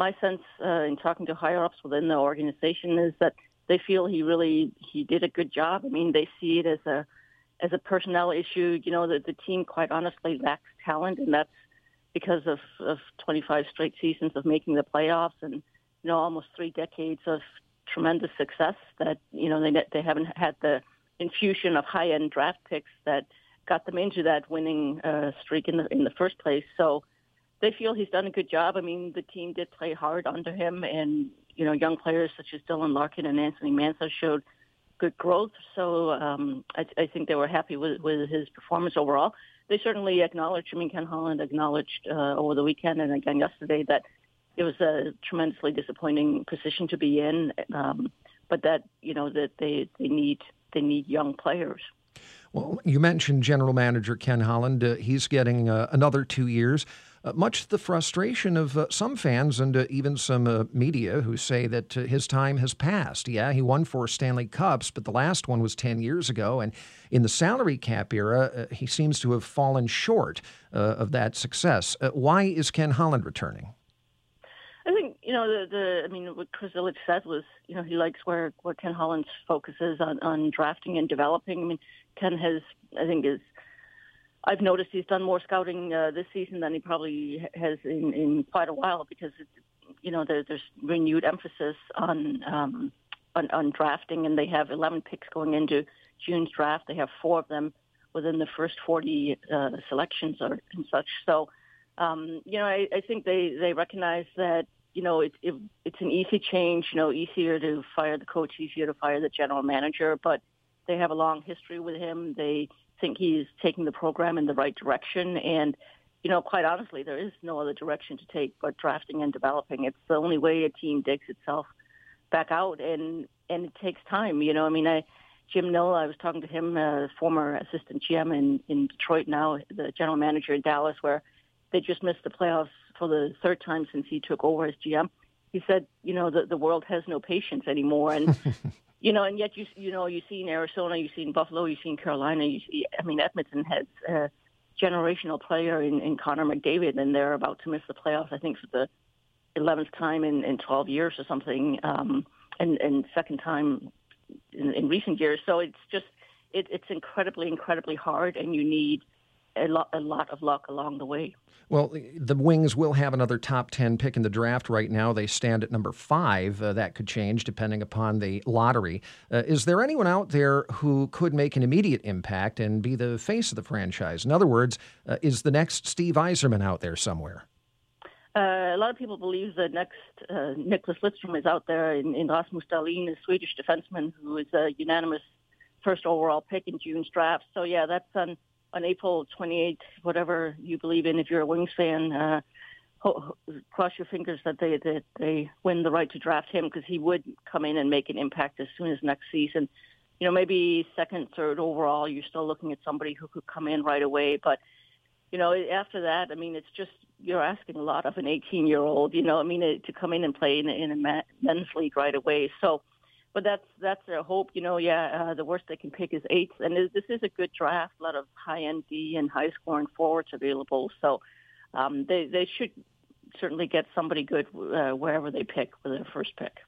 my sense uh, in talking to higher ups within the organization is that they feel he really he did a good job. I mean, they see it as a as a personnel issue. You know, that the team quite honestly lacks talent, and that's because of, of 25 straight seasons of making the playoffs and you know almost three decades of tremendous success. That you know they they haven't had the infusion of high end draft picks that got them into that winning uh, streak in the in the first place. So they feel he's done a good job. I mean, the team did play hard under him, and you know, young players such as Dylan Larkin and Anthony Mantha showed good growth. So um, I, I think they were happy with, with his performance overall. They certainly acknowledged. I mean, Ken Holland acknowledged uh, over the weekend and again yesterday that it was a tremendously disappointing position to be in, um, but that you know that they they need they need young players. Well, you mentioned General Manager Ken Holland. Uh, he's getting uh, another two years. Uh, much to the frustration of uh, some fans and uh, even some uh, media who say that his time has passed. Yeah, he won four Stanley Cups, but the last one was 10 years ago. And in the salary cap era, he seems to have fallen short of that success. why is Ken Holland returning? You know the, the I mean what Chris Ilitch said was you know he likes where where Ken Holland's focus is on on drafting and developing. I mean Ken has I think is I've noticed he's done more scouting uh, this season than he probably has in, in quite a while because it, you know there, there's renewed emphasis on, um, on on drafting, and they have 11 picks going into June's draft. They have four of them within the first 40 uh, selections or and such. So, um, you know, I, I think they they recognize that you know it, it, it's an easy change. You know, easier to fire the coach, easier to fire the general manager, but they have a long history with him. They think he's taking the program in the right direction. And, you know, quite honestly, there is no other direction to take but drafting and developing. It's the only way a team digs itself back out, and and it takes time. You know, I mean, I Jim Nill, I was talking to him, uh, former assistant GM in in Detroit, now the general manager in Dallas, where they just missed the playoffs for the third time since he took over as GM. He said, you know, the the world has no patience anymore, and you know, and yet you you know you see in Arizona, you see in Buffalo, you see in Carolina. You see, I mean, Edmonton has a generational player in, in Connor McDavid, and they're about to miss the playoffs. I think for the eleventh time in, in twelve years or something, um, and and second time in, in recent years. So it's just it, it's incredibly incredibly hard, and you need a lot, a lot of luck along the way. Well, the Wings will have another top 10 pick in the draft right now. They stand at number five. Uh, that could change depending upon the lottery. Uh, is there anyone out there who could make an immediate impact and be the face of the franchise? In other words, uh, is the next Steve Yzerman out there somewhere? Uh, a lot of people believe the next uh, Nicklas Lidstrom is out there in, in Rasmus Dahlin, a Swedish defenseman who is a unanimous first overall pick in June's draft. So, yeah, that's on on April 28th, whatever you believe in, if you're a Wings fan, uh, ho- cross your fingers that they that they win the right to draft him because he would come in and make an impact as soon as next season. You know, maybe second, third overall, you're still looking at somebody who could come in right away. But you know, after that, I mean, it's just you're asking a lot of an 18 year old. You know, I mean, to come in and play in, in a men's league right away. So but that's that's their hope. You know, yeah, uh, the worst they can pick is eighth, and this is a good draft. A lot of high end D and high scoring forwards available, so um, they they should certainly get somebody good uh, wherever they pick with their first pick.